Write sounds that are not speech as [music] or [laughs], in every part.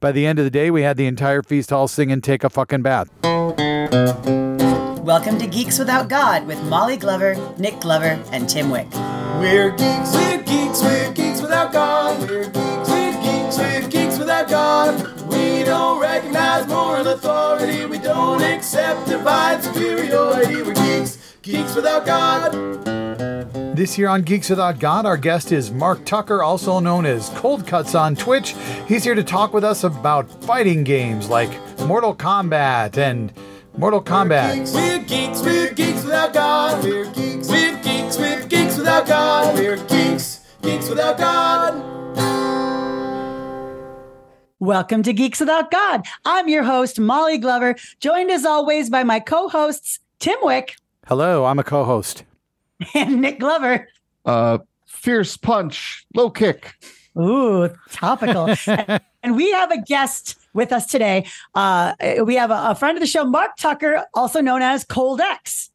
By the end of the day, we had the entire feast hall singing Take a Fucking Bath. Welcome to Geeks Without God with Molly Glover, Nick Glover, and Tim Wick. We're geeks, we're geeks, we're geeks without God. We're geeks, we're geeks, we're geeks without God. We don't recognize moral authority. We don't accept divine superiority. We're geeks, geeks without God. This year on Geeks Without God, our guest is Marc Tucker, also known as Cold Cuts on Twitch. He's here to talk with us about fighting games like Mortal Kombat and Mortal Kombat. We're geeks, we're geeks without God. We're geeks, we're geeks, we're geeks without God. We're geeks, geeks without God. Welcome to Geeks Without God. I'm your host, Molly Glover, joined as always by my co hosts, Tim Wick Hello, I'm a co host. [laughs] and Nick Glover. uh fierce punch low kick Ooh, topical. [laughs] and we have a guest with us today. Uh, we have a, a friend of the show, Marc Tucker, also known as Cold X.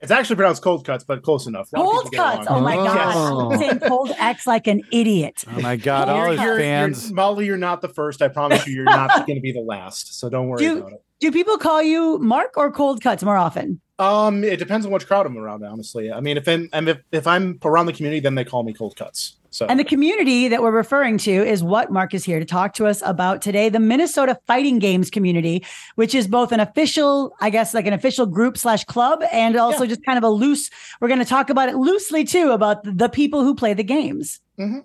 It's actually pronounced cold cuts, but close enough. A lot of Cold people get it cuts. Oh my God. Oh. I'm saying Cold X like an idiot. Oh my God, all his You're- you're- fans. Molly, you're not the first. I promise you, you're not going to be the last. So don't worry Do- about it. Do people call you Marc or Cold Cuts more often? Um, it depends on which crowd I'm around. Honestly, I mean, if I'm, I'm if, if I'm around the community, then they call me cold cuts. So And the community that we're referring to is what Marc is here to talk to us about today the Minnesota Fighting Games community, which is both an official, I guess, like an official group slash club, and also Yeah. just kind of a loose, we're going to talk about it loosely too about the people who play the games. Mhm.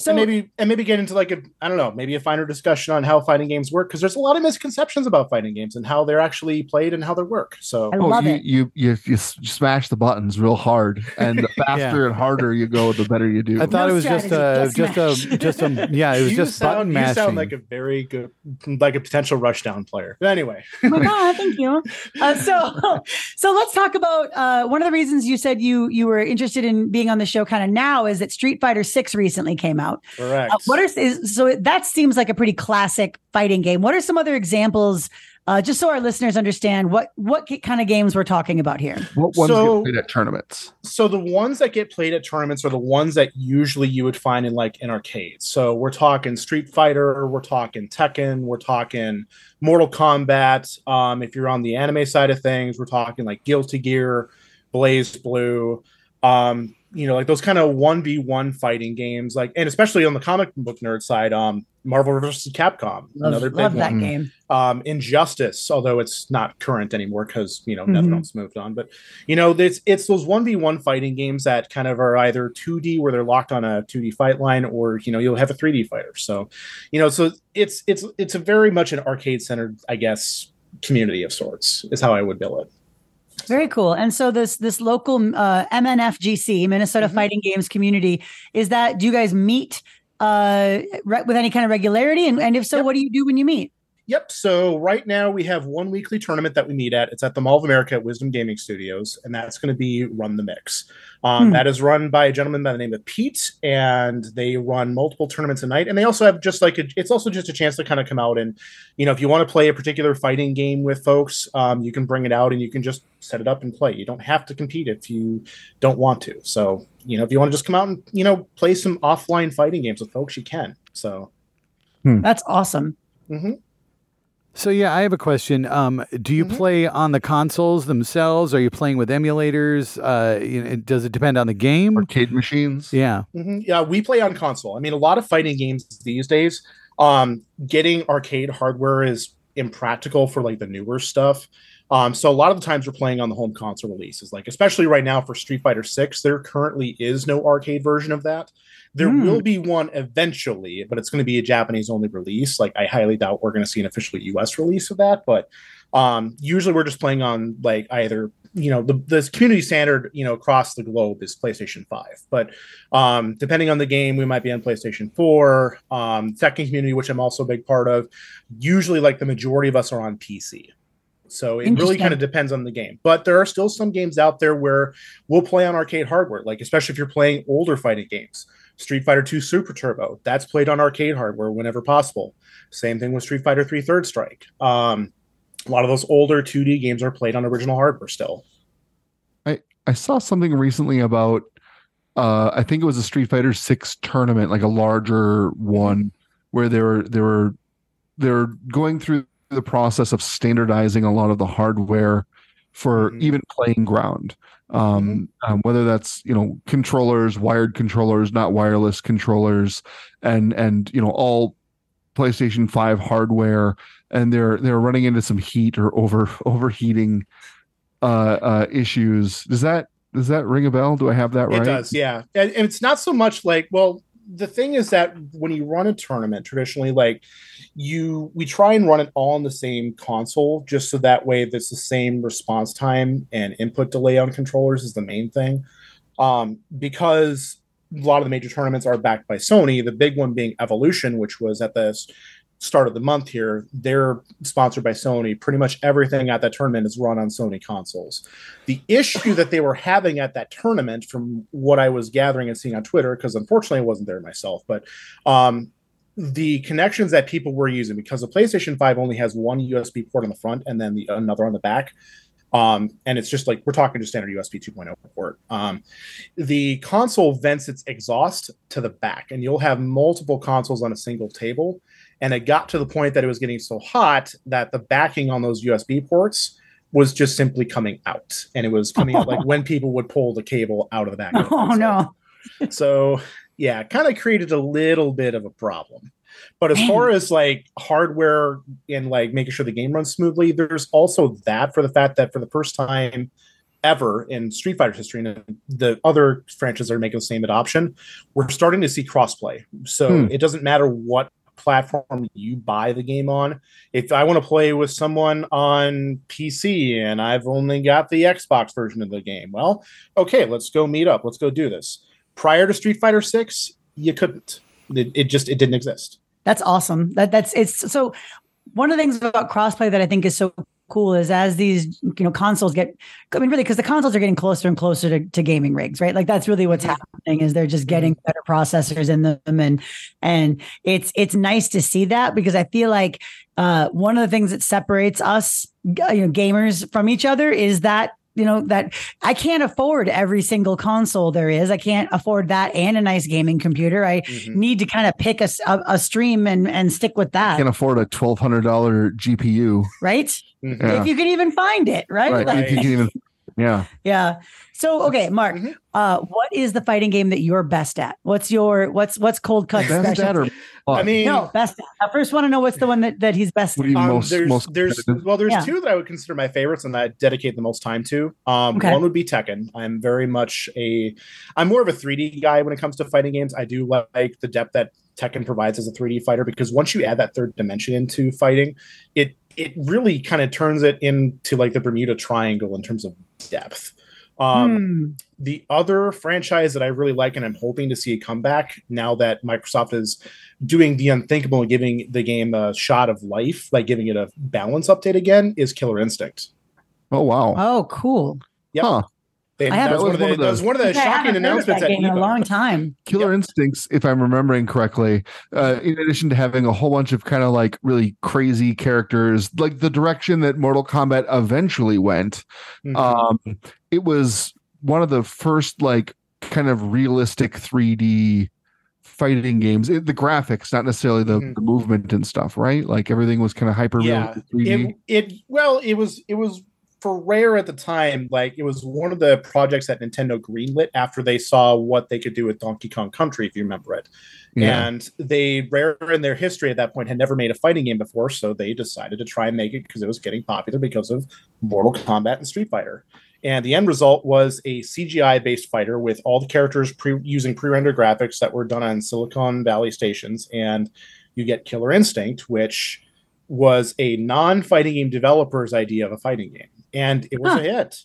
So and maybe and maybe get into like a I don't know maybe a finer discussion on how fighting games work because there's a lot of misconceptions about fighting games and how they're actually played and how they work. So I oh love you, it. you you you you smash the buttons real hard and the [laughs] faster and harder you go the better you do I thought No it was just a, just just a, [laughs] just a, yeah, it was you just sound, button you sound like a very good like a potential rushdown player. But anyway, Oh my God, thank you. [laughs] Uh, so, so let's talk about uh, one of the reasons you said you you were interested in being on the show kind of now is that Street Fighter Six recently came out. Correct. Uh, what are is, so that seems like a pretty classic fighting game. What are some other examples, uh, just so our listeners understand what what kind of games we're talking about here? what ones So- get played at tournaments so the ones that get played at tournaments are the ones that usually you would find in like in arcades. So we're talking Street Fighter, we're talking Tekken, we're talking Mortal Kombat. Um, if you're on the anime side of things, we're talking like Guilty Gear, BlazBlue. Um, you know, like those kind of one v one fighting games, like and especially on the comic book nerd side, um, Marvel versus Capcom, Love, another big love that one game. um injustice although it's not current anymore because you know Mhm. netherrealm's moved on but you know it's it's those 1v1 fighting games that kind of are either 2d where they're locked on a 2d fight line or you know you'll have a 3d fighter so you know so it's it's it's a very much an arcade centered i guess community of sorts is how i would bill it Very cool. And so this this local uh, MNFGC Minnesota Mhm. Fighting Games community is that? Do you guys meet uh, re- with any kind of regularity? And, and if so, Yep. what do you do when you meet? Yep. So right now we have one weekly tournament that we meet at. It's at the Mall of America at Wisdom Gaming Studios, and that's going to be Run the Mix. Um, Hmm. That is run by a gentleman by the name of Pete, and they run multiple tournaments a night. And they also have just like a, it's also just a chance to kind of come out and, you know, if you want to play a particular fighting game with folks, um, you can bring it out and you can just set it up and play. You don't have to compete if you don't want to. So you know, if you want to just come out and you know play some offline fighting games with folks, you can. So. That's awesome. mhm. So yeah, I have a question. Um, do you Mhm. play on the consoles themselves? Are you playing with emulators? Uh, you know, does it depend on the game? arcade machines Yeah. Mhm. Yeah, we play on console. I mean, a lot of fighting games these days, um, getting arcade hardware is impractical for like the newer stuff. Um, so a lot of the times we're playing on the home console releases. Like especially right now for Street Fighter Six, there currently is no arcade version of that. There Hmm. will be one eventually, but it's going to be a Japanese only release. Like I highly doubt we're going to see an official US release of that. But um, usually we're just playing on like either you know the the community standard you know across the globe is PlayStation Five, but um, depending on the game, we might be on PlayStation 4. Um, Tekken community, which I'm also a big part of, usually like the majority of us are on PC. So it really kind of depends on the game. But there are still some games out there where we'll play on arcade hardware, like especially if you're playing older fighting games. Street Fighter 2 Super Turbo, that's played on arcade hardware whenever possible. Same thing with Street Fighter 3 Third Strike. Um, a lot of those older 2D games are played on original hardware still. I I saw something recently about uh I think it was a Street Fighter 6 tournament, like a larger one where there were there were they're going through the process of standardizing a lot of the hardware for Mhm. even playing ground. Um, um, whether that's you know controllers, wired controllers, not wireless controllers, and and you know all PlayStation Five hardware, and they're they're running into some heat or over [laughs] overheating uh, uh, issues. Does that does that ring a bell? Do I have that right? It does, yeah. And, and it's not so much like, well, the thing is that when you run a tournament, traditionally, like you, we try and run it all on the same console, just so that way there's the same response time and input delay on controllers is the main thing. Um, because a lot of the major tournaments are backed by Sony. The big one being Evolution, which was at the s- start of the month here. They're sponsored by Sony. Pretty much everything at that tournament is run on Sony consoles. The issue that they were having at that tournament, from what I was gathering and seeing on Twitter, because unfortunately I wasn't there myself, but um, the connections that people were using, because the PlayStation 5 only has one USB port on the front and then the another on the back. Um, and it's just like we're talking to standard USB 2.0 port. Um, the console vents its exhaust to the back, and you'll have multiple consoles on a single table. And it got to the point that it was getting so hot that the backing on those USB ports was just simply coming out, and it was coming out like [laughs] when people would pull the cable out of the back. [laughs] Oh no. So yeah, kind of created a little bit of a problem. But as Man. far as like hardware and like making sure the game runs smoothly, there's also that for the fact that for the first time ever in Street Fighter history, and the other franchises are making the same adoption, we're starting to see crossplay. So Hmm. it doesn't matter what platform you buy the game on. If I want to play with someone on PC and I've only got the Xbox version of the game, well, okay, let's go meet up. Let's go do this. Prior to Street Fighter 6, you couldn't. It, it just it didn't exist. That's awesome. That that's it's so one of the things about crossplay that I think is so cool is as these you know consoles get I mean really because the consoles are getting closer and closer to, to gaming rigs, right? Like that's really what's happening is they're just getting better processors in them and and it's it's nice to see that because I feel like uh one of the things that separates us you know gamers from each other is that you know that I can't afford every single console there is. I can't afford that and a nice gaming computer. I Mhm. need to kind of pick a a stream and and stick with that, I Can't afford a twelve hundred dollar GPU. right? Mhm. Yeah. If you can even find it, right? Right. Like- If you can even, yeah. yeah. So okay, Marc, Mhm. uh, what is the fighting game that you're best at? What's your what's what's cold cut Best at special? or I mean, no, best. At. I first want to know what's the one that, that he's best what at. you um, most there's most there's well there's Yeah. two that I would consider my favorites and that I dedicate the most time to. Um, Okay. One would be Tekken. I'm very much a I'm more of a 3D guy when it comes to fighting games. I do like the depth that Tekken provides as a 3D fighter because once you add that third dimension into fighting, it it really kind of turns it into like the Bermuda Triangle in terms of depth. Um, Hmm. the other franchise that I really like and I'm hoping to see a comeback now that Microsoft is doing the unthinkable and giving the game a shot of life, like giving it a balance update again, is Killer Instinct. Oh wow. Oh, cool. Yeah. Huh. They, I that, was one of the, That was one of that was one of the I haven't shocking announcements that at game in a long time. Killer Instincts, if I'm remembering correctly, uh, in addition to having a whole bunch of kind of like really crazy characters, like the direction that Mortal Kombat eventually went, Mhm. um, it was one of the first like kind of realistic 3D fighting games. It, the graphics, not necessarily the, Mhm. the movement and stuff, right? Like everything was kind of hyper yeah, 3D. it, it well, it was it was for Rare at the time. Like it was one of the projects that Nintendo greenlit after they saw what they could do with Donkey Kong Country, if you remember it. yeah. And they rare in their history at that point had never made a fighting game before, so they decided to try and make it because it was getting popular because of Mortal Kombat and Street Fighter. And the end result was a CGI based fighter with all the characters pre- using pre rendered graphics that were done on Silicon Valley stations. And you get Killer Instinct, which was a non fighting game developer's idea of a fighting game. And it was Huh. a hit.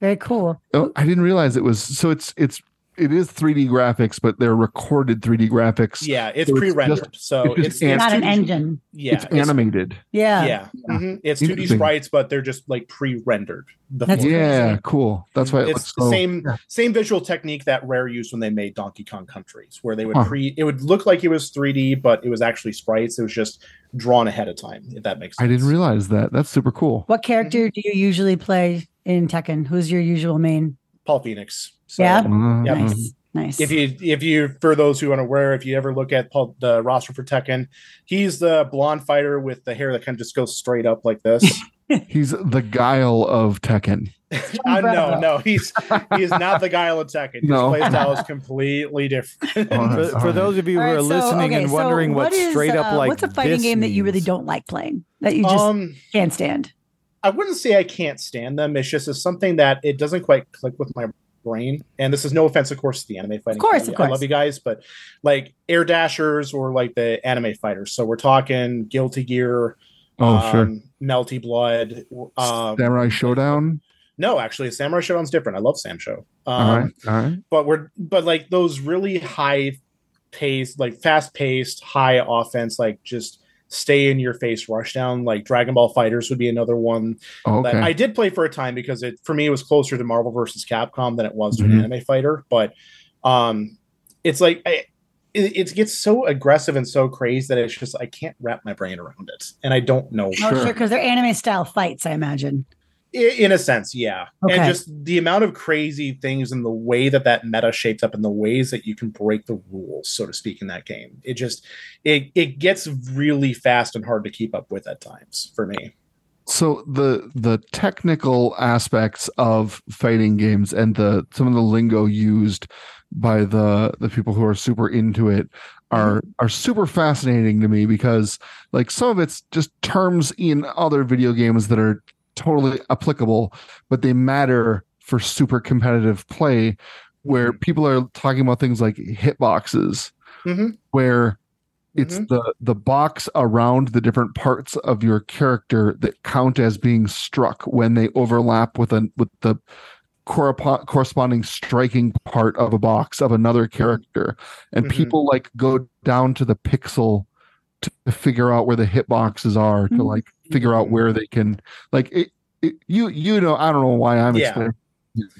Very cool. Oh, I didn't realize it was so. It's it's it is 3D graphics, but they're recorded 3D graphics. Yeah, it's So pre rendered. just- So it's it's, it's Not an engine. Yeah, it's animated. Yeah. Yeah, mhm. it's 2D sprites, but they're just like pre-rendered. That's before. Yeah, cool. That's why it looks it's the so. same yeah. same visual technique that Rare used when they made Donkey Kong Countries, where they would Huh. pre it would look like it was 3D, but it was actually sprites. It was just drawn ahead of time. If that makes sense. I didn't realize that. That's super cool. What character do you usually play in Tekken? Who's your usual main? Paul Phoenix. So, Yeah? Uh, Yep. Nice. Nice. If you, if you, for those who are unaware, if you ever look at Paul- the roster for Tekken, he's the blonde fighter with the hair that kind of just goes straight up like this. [laughs] He's the guile of Tekken. [laughs] uh, no, no, he's he is not the guile on Tekken. His No. playstyle [laughs] is completely different. Oh, For, for those of you who All are right, so, listening okay, and so wondering what what is, straight up uh, like what's a fighting this game that you really don't like playing that you just um, can't stand? I wouldn't say I can't stand them. It's just it's something that it doesn't quite click with my brain. And this is no offense, of course, to the anime fighting. Of course, community. of course. I love you guys, but like air dashers or like the anime fighters. So we're talking Guilty Gear, Oh, sure. um, Melty Blood. Um, Samurai Shodown. no, actually, Samurai Shodown's different. I love Sam Show. Um, all right. All right. but we're but like those really high paced like fast paced high offense like just stay in your face rushdown like dragon ball fighterz would be another one Oh, that i did play for a time because it for me it was closer to marvel versus capcom than it was to Mhm. an anime fighter but um it's like I, it, it gets so aggressive and so crazy that it's just i can't wrap my brain around it and i don't know Oh, Sure. sure, because they're anime style fights, I imagine. I- in a sense yeah. Okay. and just the amount of crazy things and the way that that meta shapes up and the ways that you can break the rules so to speak in that game. It just it it gets really fast and hard to keep up with at times for me. So the the technical aspects of fighting games and the some of the lingo used by the the people who are super into it are are super fascinating to me because like some of it's just terms in other video games that are totally applicable but they matter for super competitive play where people are talking about things like hitboxes Mhm. where it's Mhm. the the box around the different parts of your character that count as being struck when they overlap with an with the correspo- corresponding striking part of a box of another character and Mhm. people like go down to the pixel to figure out where the hitboxes are to Mhm. like figure out where they can like it, it you you know i don't know why i'm Yeah. explaining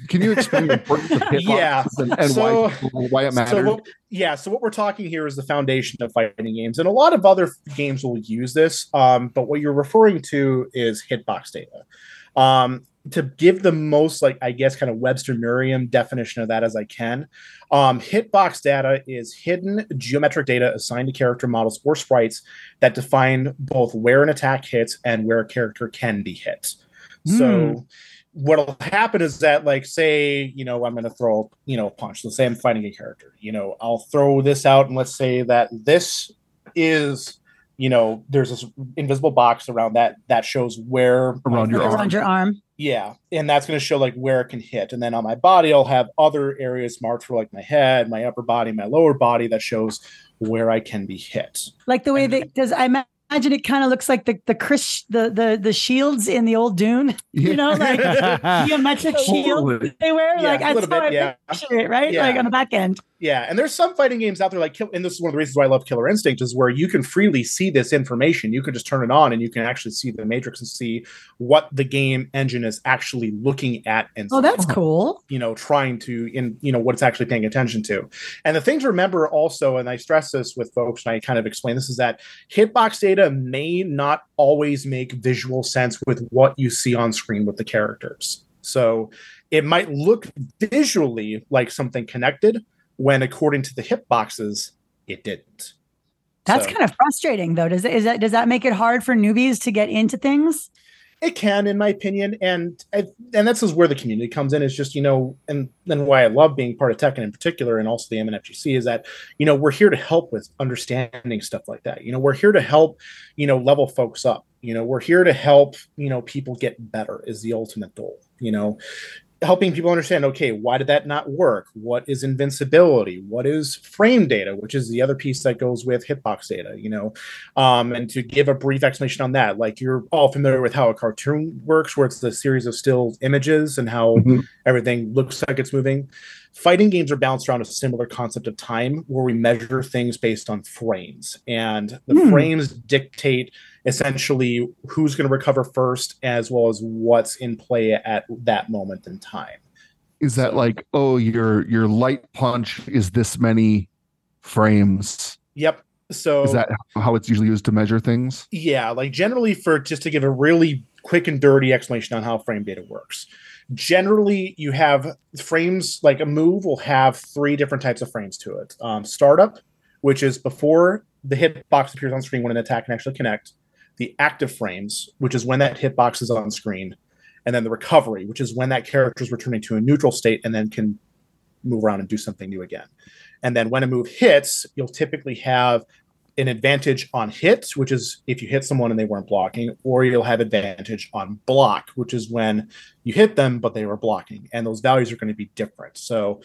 can you explain the importance of [laughs] hitboxes Yeah. and, and So- why why it matters So what, yeah, so what we're talking here is the foundation of fighting games, and a lot of other games will use this. Um, but what you're referring to is hitbox data. Um, to give the most, like I guess, kind of Webster Merriam definition of that as I can, um, hitbox data is hidden geometric data assigned to character models or sprites that define both where an attack hits and where a character can be hit. So what'll happen is that like say you know i'm going to throw you know a punch. Let's say i'm fighting a character. You know i'll throw this out and let's say that this is you know there's this invisible box around that that shows where Around your my- arm. Your arm. yeah and that's going to show like where it can hit and then on my body i'll have other areas marked for like my head my upper body my lower body that shows where i can be hit Like the way And- that does I imagine it kind of looks like the the Chris the the the shields in the old Dune. [laughs] You know, like geometric [laughs] shield they wear. Yeah, like a that's how bit, I yeah. picture it, right? Yeah. Like on the back end. Yeah, and there's some fighting games out there like and this is one of the reasons why I love Killer Instinct is where you can freely see this information. You can just turn it on and you can actually see the matrix and see what the game engine is actually looking at and Oh, that's [laughs] cool. you know trying to in you know what it's actually paying attention to. And the thing to remember also, and I stress this with folks, and I kind of explain this is that hitbox data may not always make visual sense with what you see on screen with the characters. So it might look visually like something connected when according to the hitboxes, it didn't. That's So- kind of frustrating though. Does it is that does that make it hard for newbies to get into things? It can, in my opinion, and and this is where the community comes in. Is just you know, and then why I love being part of Tekken in particular, and also the MNFGC is that you know we're here to help with understanding stuff like that. You know, we're here to help you know level folks up. You know, we're here to help you know people get better is the ultimate goal. You know, helping people understand okay why did that not work? What is invincibility? What is frame data which is the other piece that goes with hitbox data you know? Um, and to give a brief explanation on that like you're all familiar with how a cartoon works where it's the series of still images and how Mhm. everything looks like it's moving. Fighting games are balanced around a similar concept of time where we measure things based on frames. And the Hmm. frames dictate essentially who's going to recover first as well as what's in play at that moment in time Is that like, oh, your your light punch is this many frames? yep so Is that how it's usually used to measure things? Yeah, like generally for just to give a really quick and dirty explanation on how frame data works. generally you have frames like a move will have three different types of frames to it um, startup which is before the hitbox appears on screen when an attack can actually connect the active frames which is when that hitbox is on screen and then the recovery which is when that character is returning to a neutral state and then can move around and do something new again. And then when a move hits you'll typically have an advantage on hit, which is if you hit someone and they weren't blocking, or you'll have advantage on block, which is when you hit them but they were blocking, and those values are going to be different. So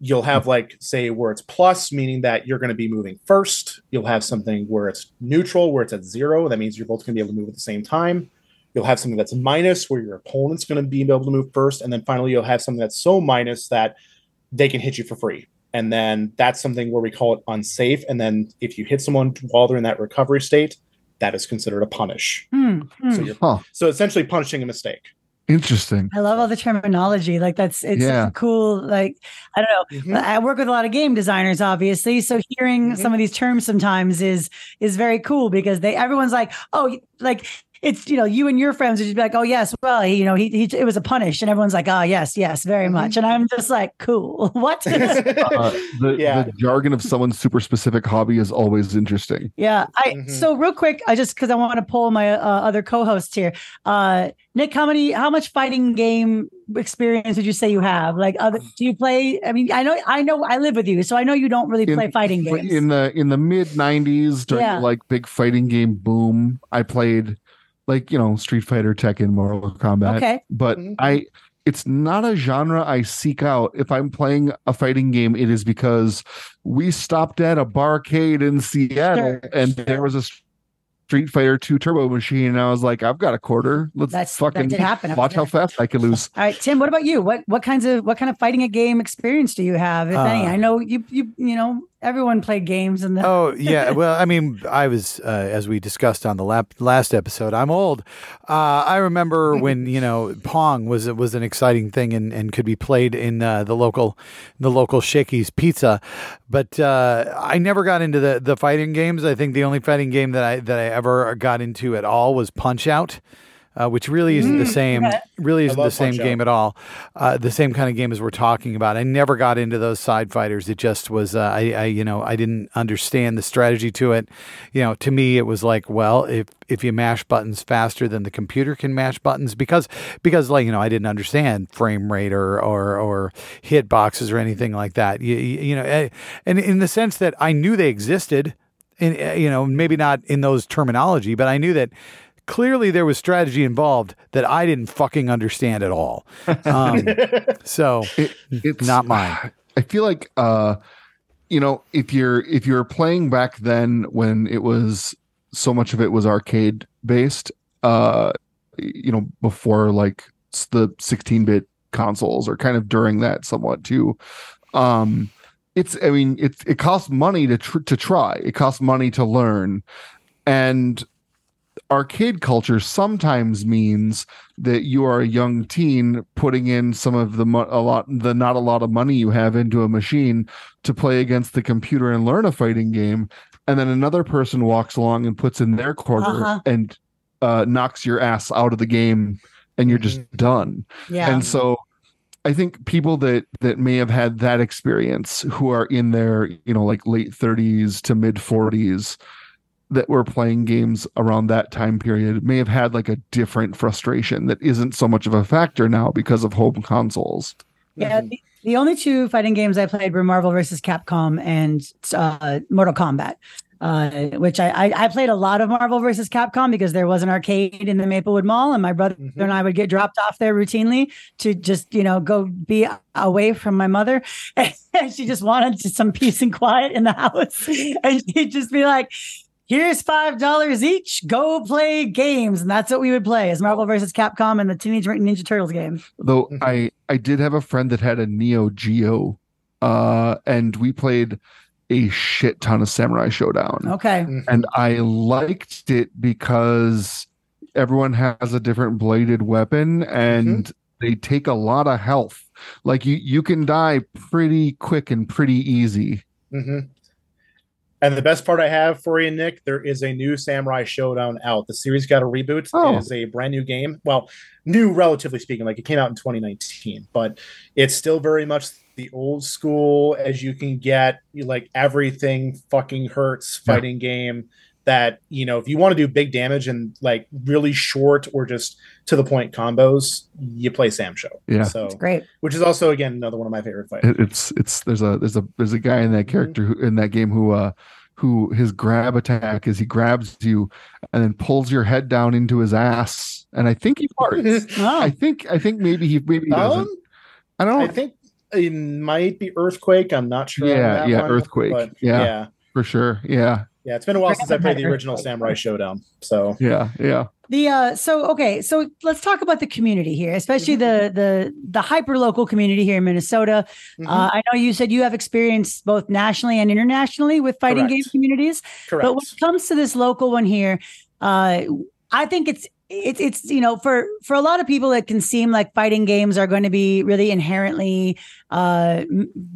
you'll have like say where it's plus, meaning that you're going to be moving first. You'll have something where it's neutral, where it's at zero. That means you're both going to be able to move at the same time. You'll have something that's minus, where your opponent's going to be able to move first, and then finally you'll have something that's so minus that they can hit you for free and then that's something where we call it unsafe. And then if you hit someone while they're in that recovery state, that is considered a punish. Hmm, hmm. So Huh. so essentially punishing a mistake. Interesting. I love all the terminology. Like that's it's Yeah. cool. Like I don't know. Mhm. I work with a lot of game designers, obviously. So hearing Mhm. some of these terms sometimes is is very cool because they everyone's like, oh, like it's you know you and your friends would just be like, oh yes, well he, you know he, he it was a punish, and everyone's like, oh yes, yes, very Mhm. much, and I'm just like, cool, [laughs] what? Uh, [laughs] the, Yeah. the jargon of someone's super specific hobby is always interesting. Yeah. I Mhm. so real quick, I just because I want to pull my uh, other co-hosts here. Uh Nick, how many how much fighting game experience would you say you have? Like other do you play? I mean, I know I know I live with you, so I know you don't really In- play fighting But games. In the in the mid '90s, during Yeah. like big fighting game boom, I played like you know Street Fighter, Tekken, Mortal Kombat. okay. but Mhm. I it's not a genre I seek out. If I'm playing a fighting game, it is because we stopped at a barcade in Seattle Sure, and sure. there was a Street Fighter 2 turbo machine, and I was like, I've got a quarter. Let's That's fucking that happen. Watch how fast I can lose. All right, Tim. What about you? What what kinds of what kind of fighting a game experience do you have, if any? Uh, I know you you you know everyone played games and the, Oh [laughs] yeah, well, I mean, I was uh, as we discussed on the lap, last episode. I'm old. Uh, I remember [laughs] when you know Pong was was an exciting thing and, and could be played in uh, the local the local Shakey's Pizza, but uh, I never got into the the fighting games. I think the only fighting game that I that I ever got into at all was Punch Out. Uh, which really isn't the same. Really isn't the same Punch-Out. game at all. Uh, the same kind of game as we're talking about. I never got into those side fighters. It just was. Uh, I, I, you know, I didn't understand the strategy to it. You know, to me, it was like, well, if if you mash buttons faster than the computer can mash buttons, because because like you know, I didn't understand frame rate or or or hit boxes or anything like that. You, you you know, eh, and in the sense that I knew they existed. In, eh, you know, maybe not in those terminology, but I knew that clearly there was strategy involved that I didn't fucking understand at all. Um, [laughs] so It, it's not mine. [sighs] I feel like uh you know, if you're if you're playing back then when it was so much of it was arcade based, uh you know, before like the 16-bit consoles or kind of during that somewhat too. Um it's I mean, it's it costs money to tr- to try. It costs money to learn. And arcade culture sometimes means that you are a young teen putting in some of the mo- a lot the not a lot of money you have into a machine to play against the computer and learn a fighting game and then another person walks along and puts in their quarter Uh-huh. and uh, knocks your ass out of the game and you're just done yeah. and so i think people that that may have had that experience who are in their you know like late 30s to mid 40s that were playing games around that time period may have had like a different frustration that isn't so much of a factor now because of home consoles Yeah, the, the only two fighting games I played were Marvel versus Capcom and uh, Mortal Kombat. Uh, which I, I I played a lot of Marvel versus Capcom because there was an arcade in the Maplewood Mall, and my brother Mhm. and I would get dropped off there routinely to just you know go be away from my mother, [laughs] and she just wanted some peace and quiet in the house, [laughs] and she'd just be like. Here's five dollars each. Go play games, and that's what we would play: is Marvel versus Capcom and the Teenage Mutant Ninja Turtles game. though Mhm. i i did have a friend that had a neo geo uh and we played a shit ton of samurai shodown Okay, and I liked it because everyone has a different bladed weapon and they take a lot of health. Like you, you can die pretty quick and pretty easy. hmm And the best part I have for you, Nick, there is a new Samurai Shodown out. The series got a reboot. Oh. It is a brand new game. Well, new relatively speaking, like it came out in 2019, but it's still very much the old school as you can get. You like everything fucking hurts Yeah. fighting game that you know if you want to do big damage and like really short or just to the point combos, you play Sam Show. Yeah. So It's great. which is also again another one of my favorite fights. It's it's there's a there's a there's a guy in that character who in that game who uh who his grab attack is he grabs you and then pulls your head down into his ass and I think he farts. [laughs] [laughs] Oh, I think I think maybe he maybe he doesn't. Um, I don't I think it might be earthquake. I'm not sure. on Yeah, that yeah, one, Earthquake. Yeah. yeah, for sure. Yeah. Yeah. It's been a while since I played the original Earthquake. Samurai Shodown. So Yeah. Yeah. the uh so okay so let's talk about the community here especially the the the hyper local community here in minnesota mhm, uh, i know you said you have experience both nationally and internationally with fighting Correct. game communities correct. but when it comes to this local one here uh i think it's it's it's you know for for a lot of people it can seem like fighting games are going to be really inherently uh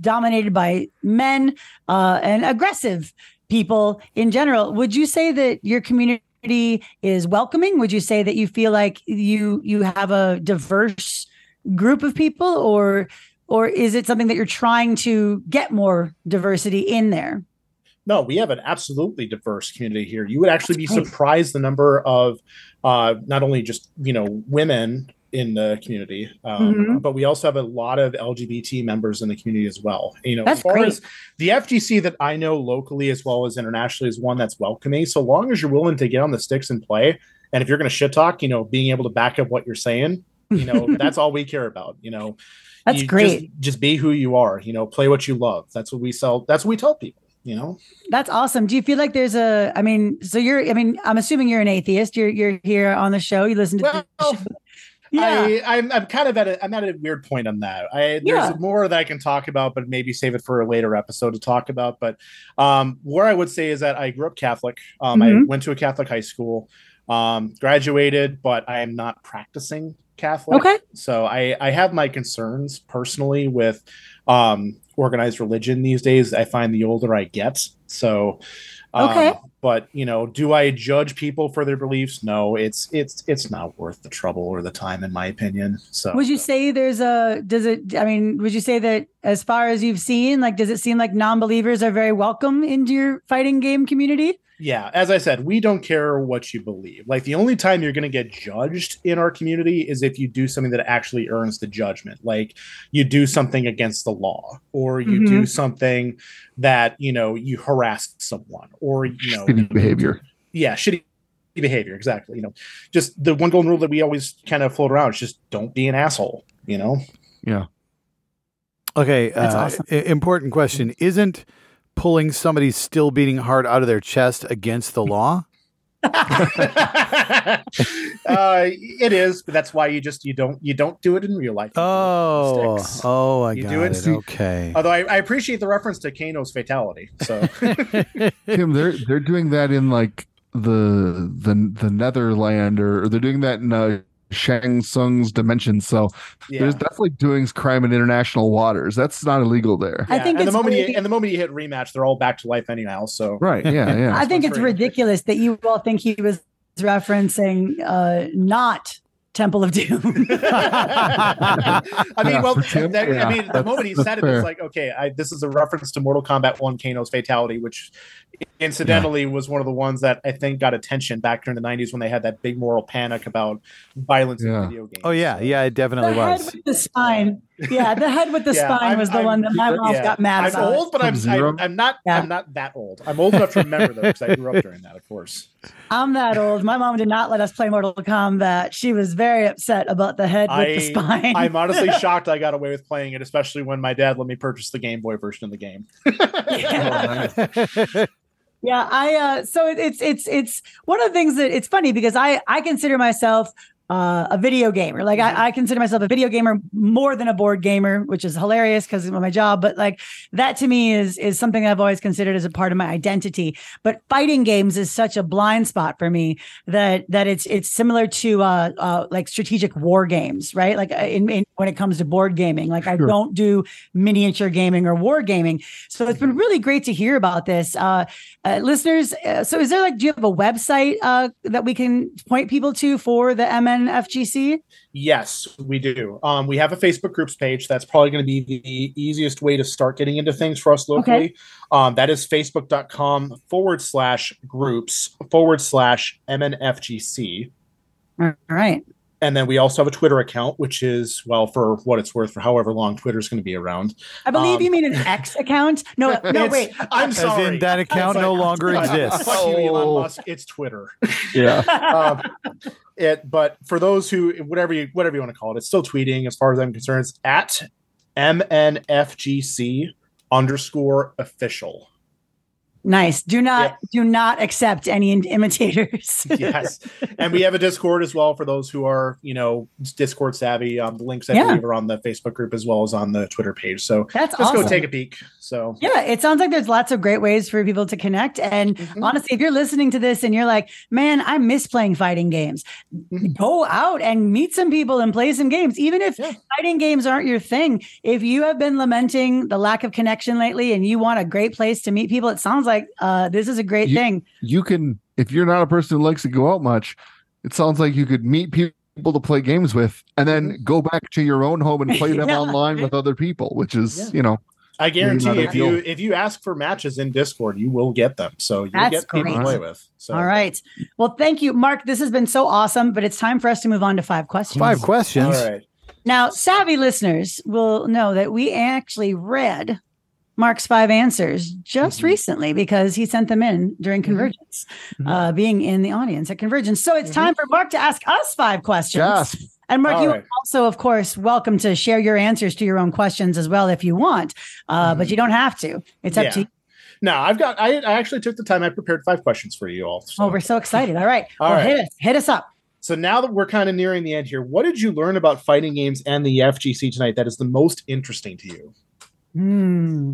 dominated by men uh and aggressive people in general would you say that your community is welcoming would you say that you feel like you you have a diverse group of people or or is it something that you're trying to get more diversity in there No, we have an absolutely diverse community here. You would actually be That's great. surprised the number of uh, not only just you know women in the community, um, Mhm. but we also have a lot of LGBT members in the community as well. You know, That's as far great. as the FGC that I know locally as well as internationally is one that's welcoming. So long as you're willing to get on the sticks and play, and if you're going to shit talk, you know, being able to back up what you're saying, you know, [laughs] that's all we care about. You know, That's You great. Just, just be who you are. You know, play what you love. That's what we sell. That's what we tell people. You know. That's awesome. Do you feel like there's a? I mean, so you're. I mean, I'm assuming you're an atheist. You're you're here on the show. You listen to. Well. Yeah. I, I'm, I'm kind of at a, I'm at a weird point on that. I, there's more that I can talk about, but maybe save it for a later episode to talk about. But um, where I would say is that I grew up Catholic. Um, I Mhm. went to a Catholic high school, um, graduated, but I am not practicing Catholic. okay. So I, I have my concerns personally with um, organized religion these days. I find the older I get. So, um, Okay. But you know, do I judge people for their beliefs? No, it's it's it's not worth the trouble or the time, in my opinion. So Would you say there's a? Does it? I mean, would you say that as far as you've seen, like, does it seem like non-believers are very welcome into your fighting game community? yeah, as I said, we don't care what you believe. Like the only time you're going to get judged in our community is if you do something that actually earns the judgment. Like you do something against the law, or you mm-hmm. do something that you know you harass someone, or you know Shitty behavior. yeah, shitty behavior. Exactly. You know, just the one golden rule that we always kind of float around is just don't be an asshole. You know. Yeah. Okay, That's uh, awesome. important question. Isn't pulling somebody still beating heart out of their chest against the law? [laughs] uh, it is, but that's why you just you don't you don't do it in real life. You do it with Oh, oh, I You got do it? it. See- Okay. Although I, I appreciate the reference to Kano's fatality. So [laughs] Tim, they're they're doing that in like the the the Netherland or, or they're doing that in uh, Shang Tsung's dimension. So yeah. there's definitely doing crime in international waters. That's not illegal there. I think and the moment really- you, and the moment you hit rematch, they're all back to life anyhow. So Right. Yeah. Yeah. [laughs] I think it's ridiculous that you all think he was referencing uh, not Temple of Doom. [laughs] I mean, Yeah, well, Tim, that, yeah, I mean, the that's- moment he said it, fair. it's like, okay, I, this is a reference to Mortal Kombat One Kano's fatality, which incidentally was one of the ones that I think got attention back during the '90s when they had that big moral panic about violence Yeah. in video games. oh yeah, yeah, it the definitely head was. with the spine. Yeah, the head with the Yeah, spine I'm- was the I'm- one that my mom yeah, got mad at. I'm about. old, but I'm, I'm I'm not Yeah. I'm not that old. I'm old enough to remember though because I grew up during that, of course. I'm that old. My mom did not let us play Mortal Kombat. She was very upset about the head with the spine. I'm honestly [laughs] shocked I got away with playing it, especially when my dad let me purchase the Game Boy version of the game. Yeah. [laughs] Yeah, I uh so it, it's it's it's one of the things that it's funny because I I consider myself uh, a video gamer. Like I, I consider myself a video gamer more than a board gamer, which is hilarious because of my job. But like that to me is is something I've always considered as a part of my identity. But fighting games is such a blind spot for me that that it's it's similar to uh, uh like strategic war games, right? Like uh, in, in when it comes to board gaming. Like I don't do miniature gaming or war gaming. So it's been really great to hear about this. Uh, uh, listeners, uh, so is there like, do you have a website uh, that we can point people to for the MNFGC? Yes, we do. Um, we have a Facebook groups page. That's probably going to be the easiest way to start getting into things for us locally. Um, that is facebook.com forward slash groups forward slash MNFGC. All right. And then we also have a Twitter account, which is, well, for what it's worth, for however long Twitter's going to be around. I believe Um, you mean an [laughs] X account. No, no, wait. I'm As sorry. in that account no like- longer Fuck exists. you, Elon Oh. Musk. It's Twitter. [laughs] Yeah. um, it, but for those who, whatever you, whatever you want to call it, it's still tweeting. As far as I'm concerned, it's at MNFGC underscore official. Nice. Do not Yep. do not accept any imitators. [laughs] yes, and we have a Discord as well for those who are, you know, Discord savvy. Um, the links I Yeah. believe are on the Facebook group as well as on the Twitter page. So That's just awesome. go take a peek. So yeah, it sounds like there's lots of great ways for people to connect. And Mhm. honestly, if you're listening to this and you're like, man, I miss playing fighting games, Mhm. go out and meet some people and play some games. Even if Yeah. fighting games aren't your thing, if you have been lamenting the lack of connection lately and you want a great place to meet people, it sounds like uh, this is a great You- thing. you can if you're not a person who likes to go out much it sounds like you could meet people to play games with and then go back to your own home and play them [laughs] Yeah. online with other people which is Yeah. you know I guarantee not if you if you ask for matches in Discord, you will get them. So you'll That's get people to great. play with. So All right. Well, thank you, Marc. This has been so awesome, but it's time for us to move on to five questions. Five questions. right. Now, savvy listeners will know that we actually read Marc's five answers just Mhm. recently because he sent them in during Mhm. Convergence, Mhm. uh, being in the audience at Convergence. So it's Mhm. time for Marc to ask us five questions. gasp And Marc, All you right. also, of course, welcome to share your answers to your own questions as well if you want, uh, but Mhm. you don't have to. It's up Yeah. to you. No, I've got. I, I actually took the time. I prepared five questions for you all. So. Oh, we're so excited. All right. [laughs] All well, right. hit us. Hit us up. So now that we're kind of nearing the end here, what did you learn about fighting games and the FGC tonight that is the most interesting to you? Hmm.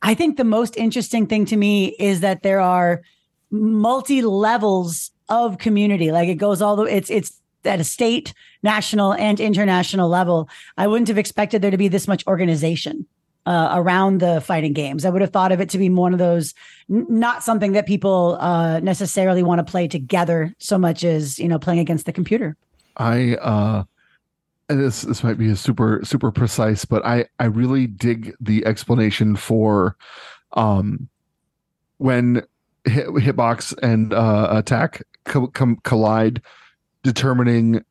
I think the most interesting thing to me is that there are multi levels of community. Like it goes all the it's it's at a state, national, and international level. I wouldn't have expected there to be this much organization uh, around the fighting games. I would have thought of it to be one of those n- not something that people uh, necessarily want to play together so much as you know playing against the computer. i uh this this might be a super super precise but i i really dig the explanation for um when hit, hitbox and uh attack co- com- collide determining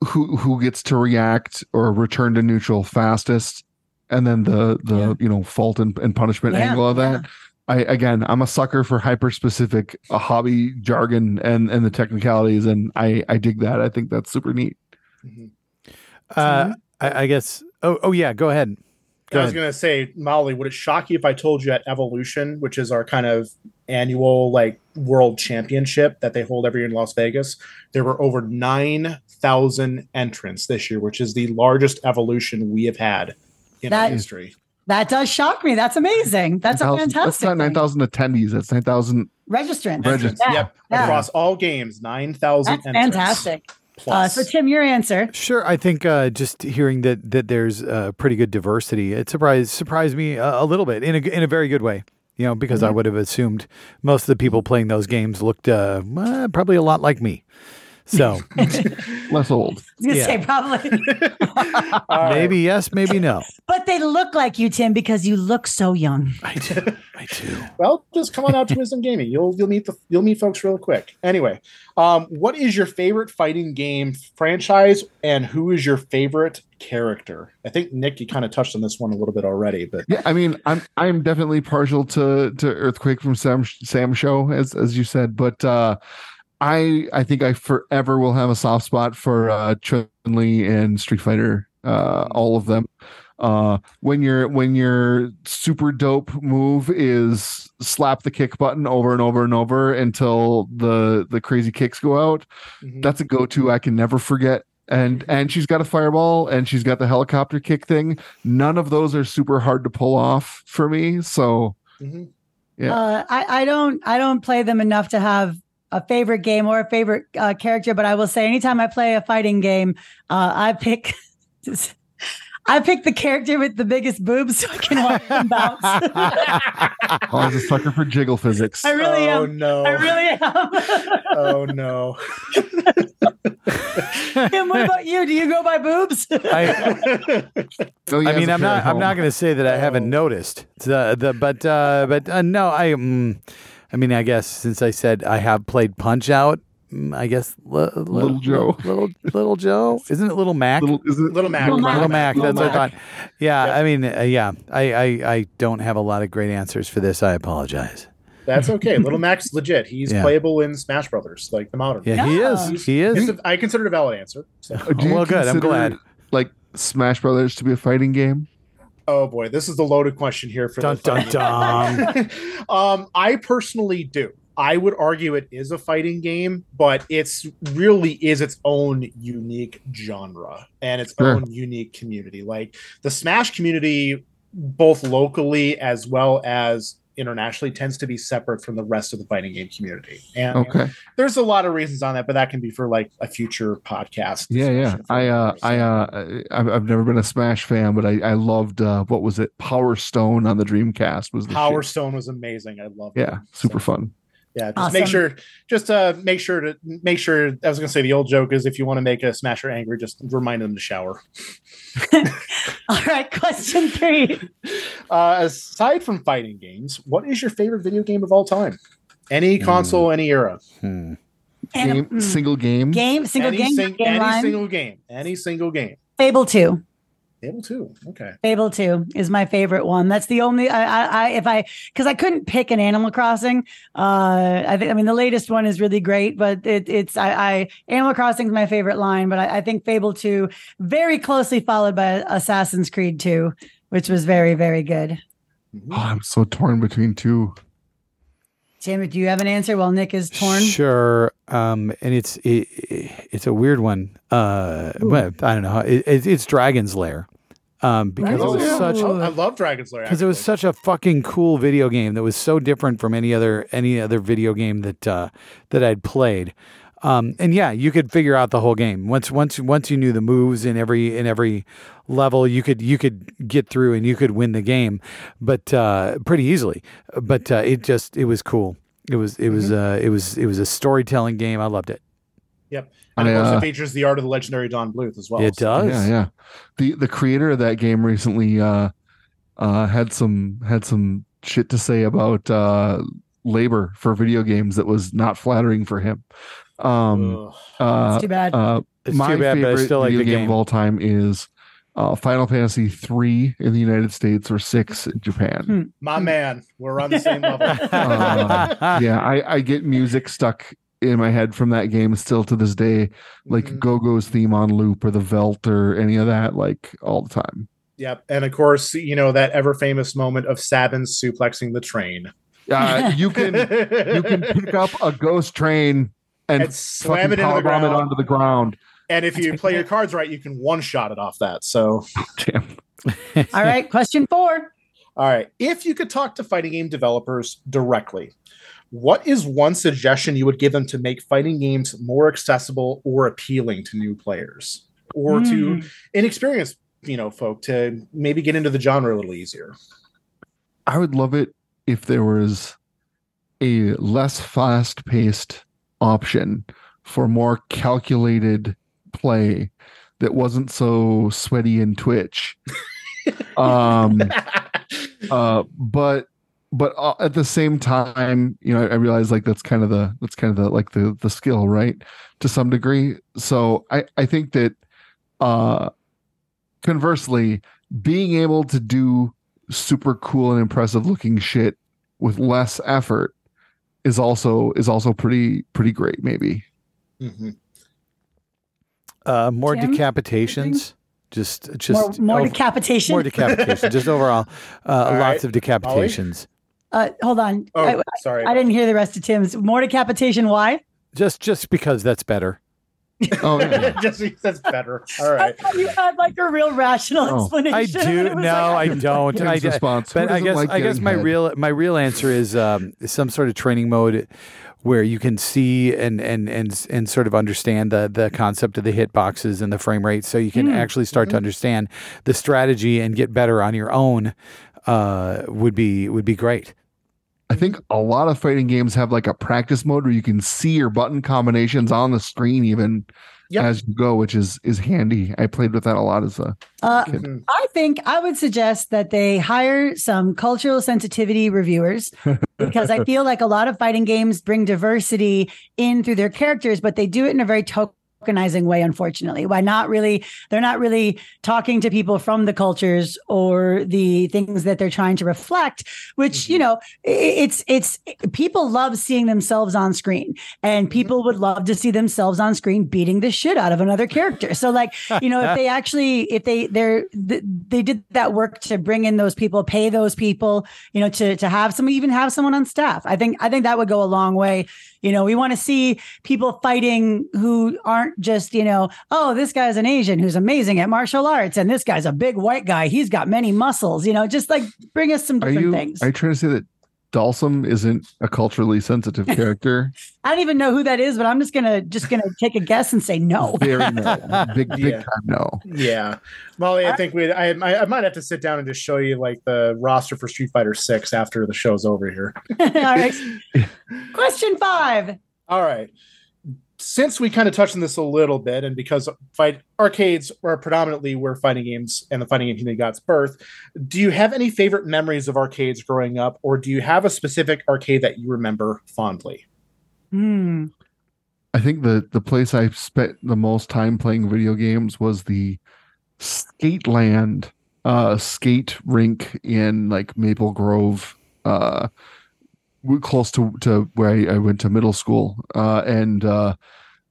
who who gets to react or return to neutral fastest and then the the Yeah. you know fault and, and punishment Yeah, angle of yeah. that i again i'm a sucker for hyper specific uh, hobby jargon and and the technicalities and i i dig that i think that's super neat Uh, I, I guess. Oh, oh yeah. Go ahead. Go I was going to say, Molly, would it shock you if I told you at Evolution, which is our kind of annual like world championship that they hold every year in Las Vegas, there were over 9,000 entrants this year, which is the largest evolution we have had in our That- history. That does shock me. That's amazing. That's a fantastic. That's not nine thousand attendees. That's nine thousand. registrants. Regis- Yeah, yep. yeah. Across all games, 9,000 That's entrants. fantastic. Uh, so, Tim, your answer. Sure, I think uh, just hearing that that there's uh, pretty good diversity, it surprised surprised me a, a little bit in a in a very good way. You know, because I would have assumed most of the people playing those games looked uh, uh, probably a lot like me. So [laughs] Less old. I was gonna Yeah. say probably, [laughs] [laughs] maybe yes, maybe no. but they look like you, Tim, because you look so young. I do. I do. Well, just come on out to Wisdom Gaming. You'll you'll meet the you'll meet folks real quick. Anyway, um, what is your favorite fighting game franchise, and who is your favorite character? I think Nick, you kind of touched on this one a little bit already, but Yeah, I mean, I'm I'm definitely partial to to Earthquake from Sam Sam Show, as as you said, but uh, I I think I forever will have a soft spot for uh, Chun Li and Street Fighter, uh, all of them. Uh, when your when your super dope move is slap the kick button over and over and over until the the crazy kicks go out, Mhm. that's a go-to I can never forget. And and she's got a fireball and she's got the helicopter kick thing. None of those are super hard to pull off for me. So Mhm. Yeah. Uh, I, I don't I don't play them enough to have a favorite game or a favorite uh, character, but I will say anytime I play a fighting game, uh, I pick. [laughs] I pick the character with the biggest boobs so I can watch them bounce. I [laughs] Oh, I was a sucker for jiggle physics. I really oh am. no! I really am. [laughs] oh no! Tim, what about you? Do you go by boobs? I, Oh, I has mean, a I'm not. I'm not going to say that I haven't Oh. noticed the the, but uh, but uh, no, I. Mm, I mean, I guess since I said I have played Punch Out, mm, I guess li- li- Little Joe. little little Joe, isn't it Little Mac? Little, is it, Little Mac. Little Mac. Little Mac. Little That's what I thought. Yeah, Yep. I mean, uh, yeah, I, I I don't have a lot of great answers for this. I apologize. That's okay. Little [laughs] Mac's legit. He's Yeah. playable in Smash Brothers, like the modern. Yeah, he Yeah. is. He is. It's a- I consider it a valid answer. So. Do well, good. I'm glad. Like Smash Brothers to be a fighting game. Oh boy, this is the loaded question here for Dun, the dun, fighting [laughs] um, I personally do. I would argue it is a fighting game, but it's really is its own unique genre and its Sure. own unique community. Like the Smash community, both locally as well as internationally, tends to be separate from the rest of the fighting game community. And Okay. there's a lot of reasons on that, but that can be for like a future podcast. Yeah, yeah. I uh. I uh I've, I've never been a Smash fan, but I I loved uh what was it? Power Stone on the Dreamcast was the Power shit. Stone was amazing. I love it. Yeah, super So- fun. Yeah, just Awesome. make sure, just uh, make sure to make sure. I was gonna say the old joke is if you want to make a smasher angry, just remind them to shower. [laughs] All right, question three. [laughs] Uh, aside from fighting games, what is your favorite video game of all time? Any console, any era, Hmm. And, Game, mm, single game. game, single any, game, sing- game any line. single game, any single game. Fable two. Able to. Okay. Fable 2 is my favorite one. That's the only I I, I if I because I couldn't pick an Animal Crossing. Uh, I think I mean the latest one is really great, but it, it's I, I Animal Crossing is my favorite line, but I, I think Fable 2 very closely followed by Assassin's Creed 2, which was very very good. Oh, I'm so torn between two. Tim, do you have an answer? While Nick is torn. Sure. Um, and it's it, it's a weird one. Uh, but I don't know. It, it, it's Dragon's Lair. Um, because it Oh, was yeah. such Oh, I love Dragon's Lair. because it was such a fucking cool video game that was so different from any other any other video game that uh, that I'd played. Um, and yeah, you could figure out the whole game once once once you knew the moves in every in every level. You could you could get through and you could win the game, but uh, pretty easily. But uh, it just it was cool. It was it was uh, it was it was a storytelling game. I loved it. And of I, course uh, it features the art of the legendary Don Bluth as well. it So- does. Yeah, yeah. The the creator of that game recently uh uh had some had some shit to say about uh labor for video games that was not flattering for him. Um Ugh. uh It's too bad. uh It's my too bad, but favorite still like video the game, game. of all time is uh Final Fantasy 3 in the United States or 6 in Japan. Hmm. My man, we're on the same level. [laughs] Uh, yeah, I I get music stuck in my head from that game still to this day, like Mhm. Go-Go's theme on loop or the Veldt or any of that like all the time. Yep. And of course, you know, that ever famous moment of Sabin suplexing the train. Uh, [laughs] you can you can pick up a ghost train and, And slam it into the powerbomb it ground. onto the ground. And if you play your cards right, you can one shot it off that. So, [laughs] Damn. All right, question four. All right. If you could talk to fighting game developers directly, what is one suggestion you would give them to make fighting games more accessible or appealing to new players or to Hmm. inexperienced, you know, folk to maybe get into the genre a little easier? I would love it if there was a less fast-paced option for more calculated play that wasn't so sweaty and twitch. [laughs] um [laughs] uh but but uh, at the same time you know I, I realize like that's kind of the that's kind of the like the the skill right to some degree so i i think that uh conversely being able to do super cool and impressive looking shit with less effort is also is also pretty pretty great maybe mm-hmm. Uh, more Tim? decapitations. Just More, just more over- decapitation. more decapitation. just overall, [laughs] uh, lots right. of decapitations. uh, hold on. Oh, I, sorry. I didn't hear the rest of Tim's. More decapitation. Why? Just just because that's better. [laughs] oh yeah [laughs] Just that's better. All I thought you had like a real rational Oh. explanation. I do [laughs] no, like- I don't. I, Tim's response, but I guess like I guess my head? real my real answer is um, some sort of training mode where you can see and and and and sort of understand the the concept of the hit boxes and the frame rate, so you can Mm. actually start to understand the strategy and get better on your own. Uh, would be would be great. I think a lot of fighting games have like a practice mode where you can see your button combinations on the screen even Yep. as you go, which is is handy. I played with that a lot as a Uh, kid. I think I would suggest that they hire some cultural sensitivity reviewers [laughs] because I feel like a lot of fighting games bring diversity in through their characters, but they do it in a very tokenizing way, unfortunately. Why not really, they're not really talking to people from the cultures or the things that they're trying to reflect, which, you mm-hmm. know, it's, it's, people love seeing themselves on screen and mm-hmm. people would love to see themselves on screen beating the shit out of another character. So, like, you know, if they [laughs] actually, if they, they're, they did that work to bring in those people, pay those people, you know, to, to have some, even have someone on staff. I think, I think that would go a long way. You know, we want to see people fighting who aren't just, you know, oh, this guy's an Asian who's amazing at martial arts, and this guy's a big white guy. He's got many muscles, you know, just like bring us some Are different you things. are you trying to say that Dhalsim isn't a culturally sensitive [laughs] character? I don't even know who that is, but I'm just gonna just gonna take a guess and say no. [laughs] Very no. Big big Yeah. time no. Yeah, Molly, I think we. I, I I might have to sit down and just show you like the roster for Street Fighter Six after the show's over here. [laughs] All right. Question five. All right. Since we kind of touched on this a little bit, and because fight arcades are predominantly where fighting games and the fighting game community got its birth, do you have any favorite memories of arcades growing up, or do you have a specific arcade that you remember fondly? Hmm. I think the the place I spent the most time playing video games was the Skateland uh skate rink in like Maple Grove uh w- close to to where I, I went to middle school uh and uh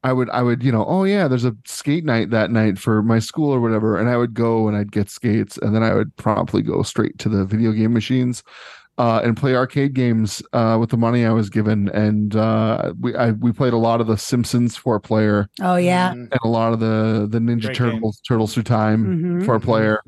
I would I would you know oh yeah there's a skate night that night for my school or whatever and I would go and I'd get skates and then I would promptly go straight to the video game machines uh, and play arcade games uh, with the money I was given. And uh, we I, we played a lot of the Simpsons four player Oh yeah. Mhm. and a lot of the the Ninja Great Turtles Turtles Through Time Mhm. four player.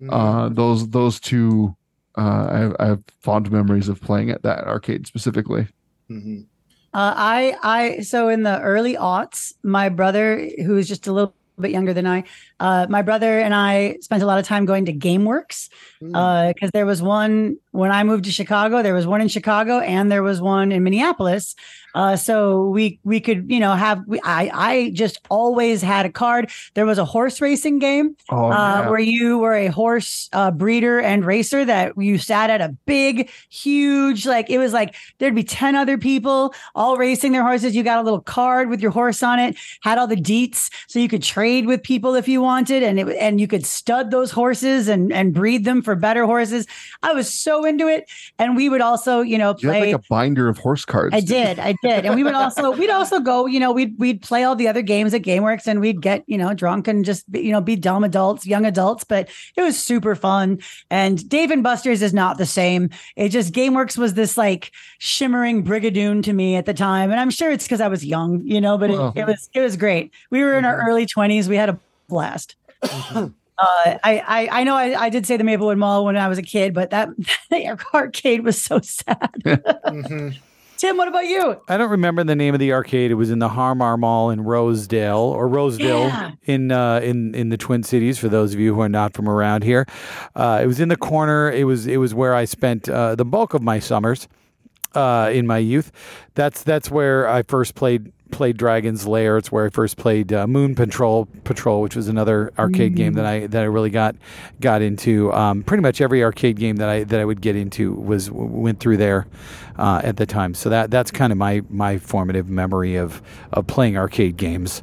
Mhm. Uh, those those two. Uh, I, have, I have fond memories of playing at that arcade specifically. Mhm. Uh, I I so in the early aughts, my brother, who is just a little bit younger than I, uh, my brother and I spent a lot of time going to GameWorks because there was one when I moved to Chicago. There was one in Chicago, and there was one in Minneapolis. Uh, so we we could you know have we, I I just always had a card. There was a horse racing game Oh, uh, where you were a horse uh, breeder and racer that you sat at a big, huge, like it was like there'd be 10 other people all racing their horses. You got a little card with your horse on it, had all the deets so you could trade with people if you wanted and it and you could stud those horses and and breed them for better horses. I was so into it and we would also, you know, you play like a binder of horse cards. I did, I did, and we would also we'd also go, you know, we'd we'd play all the other games at GameWorks, and we'd get you know drunk and just be, you know be dumb adults, young adults, but it was super fun. And Dave and Buster's is not the same. It just GameWorks was this like shimmering brigadoon to me at the time, and I'm sure it's because I was young, you know, but it, it was it was great. We were in our early 20s. We had a blast. Mhm. [clears throat] Uh, I, I I know I, I did say the Maplewood Mall when I was a kid, but that [laughs] arcade was so sad. [laughs] Mhm. Tim, what about you? I don't remember the name of the arcade. It was in the Harmar Mall in Rosedale or Roseville Yeah. in uh, in in the Twin Cities. For those of you who are not from around here, uh, it was in the corner. It was it was where I spent uh, the bulk of my summers uh, in my youth. That's that's where I first played played Dragon's Lair. It's where I first played uh, Moon Patrol Patrol, which was another arcade game that I that I really got got into. Um, pretty much every arcade game that I that I would get into was went through there uh, at the time. So that that's kind of my my formative memory of of playing arcade games.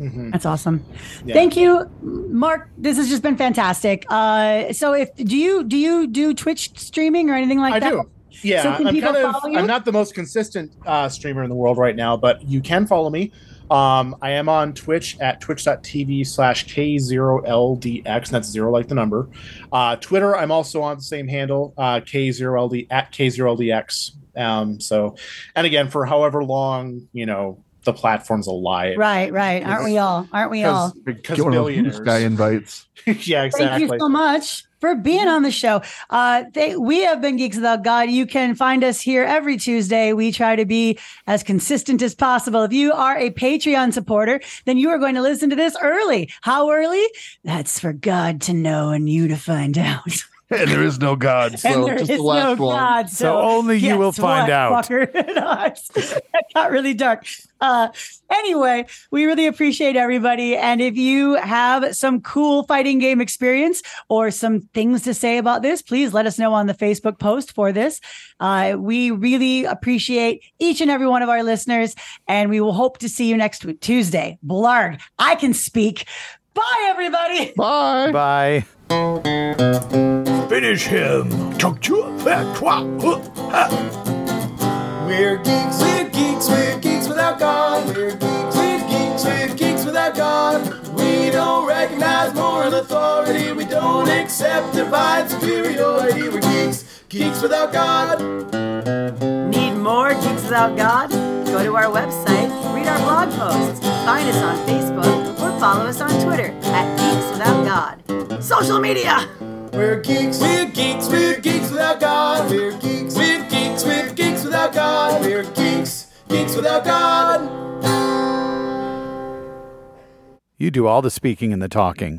Mhm. That's awesome. Yeah. Thank you, Marc. This has just been fantastic. Uh, so if do you do you do Twitch streaming or anything like I that? do. Yeah, So I'm kind of. I'm not the most consistent uh, streamer in the world right now, but you can follow me. Um, I am on Twitch at twitch.tv slash K0LDX, and that's zero like the number. Uh, Twitter, I'm also on the same handle, uh, K0LD at K0LDX. Um, so, and again, for however long, you know, the platform's alive. Right, right. Aren't we all? Aren't we all? Because Get one of those billionaires. sky invites. [laughs] yeah, exactly. Thank you so much for being on the show. Uh, they, we have been Geeks Without God. You can find us here every Tuesday. We try to be as consistent as possible. If you are a Patreon supporter, then you are going to listen to this early. How early? That's for God to know and you to find out. [laughs] And there is no God, and so there just is the last no one. God. So, So only you will find what, out. fucker? [laughs] No, it's- that got really dark. Uh, anyway, we really appreciate everybody. And if you have some cool fighting game experience or some things to say about this, please let us know on the Facebook post for this. Uh, we really appreciate each and every one of our listeners, and we will hope to see you next week, Tuesday. Blarg, I can speak. Bye, everybody. Bye. Bye. Finish him. Chunk, chua, fat, eh, twa. We're geeks, we're geeks, we're geeks without God. We're geeks, we're geeks, we're geeks without God. We don't recognize moral authority. We don't accept divine superiority. We're geeks, geeks without God. Need more Geeks Without God? Go to our website, read our blog posts, find us on Facebook, or follow us on Twitter at Geeks Without God. Social media! We're geeks, we're geeks, we're geeks without God. We're geeks, we're geeks, we're geeks without God. We're geeks, geeks without God. You do all the speaking and the talking.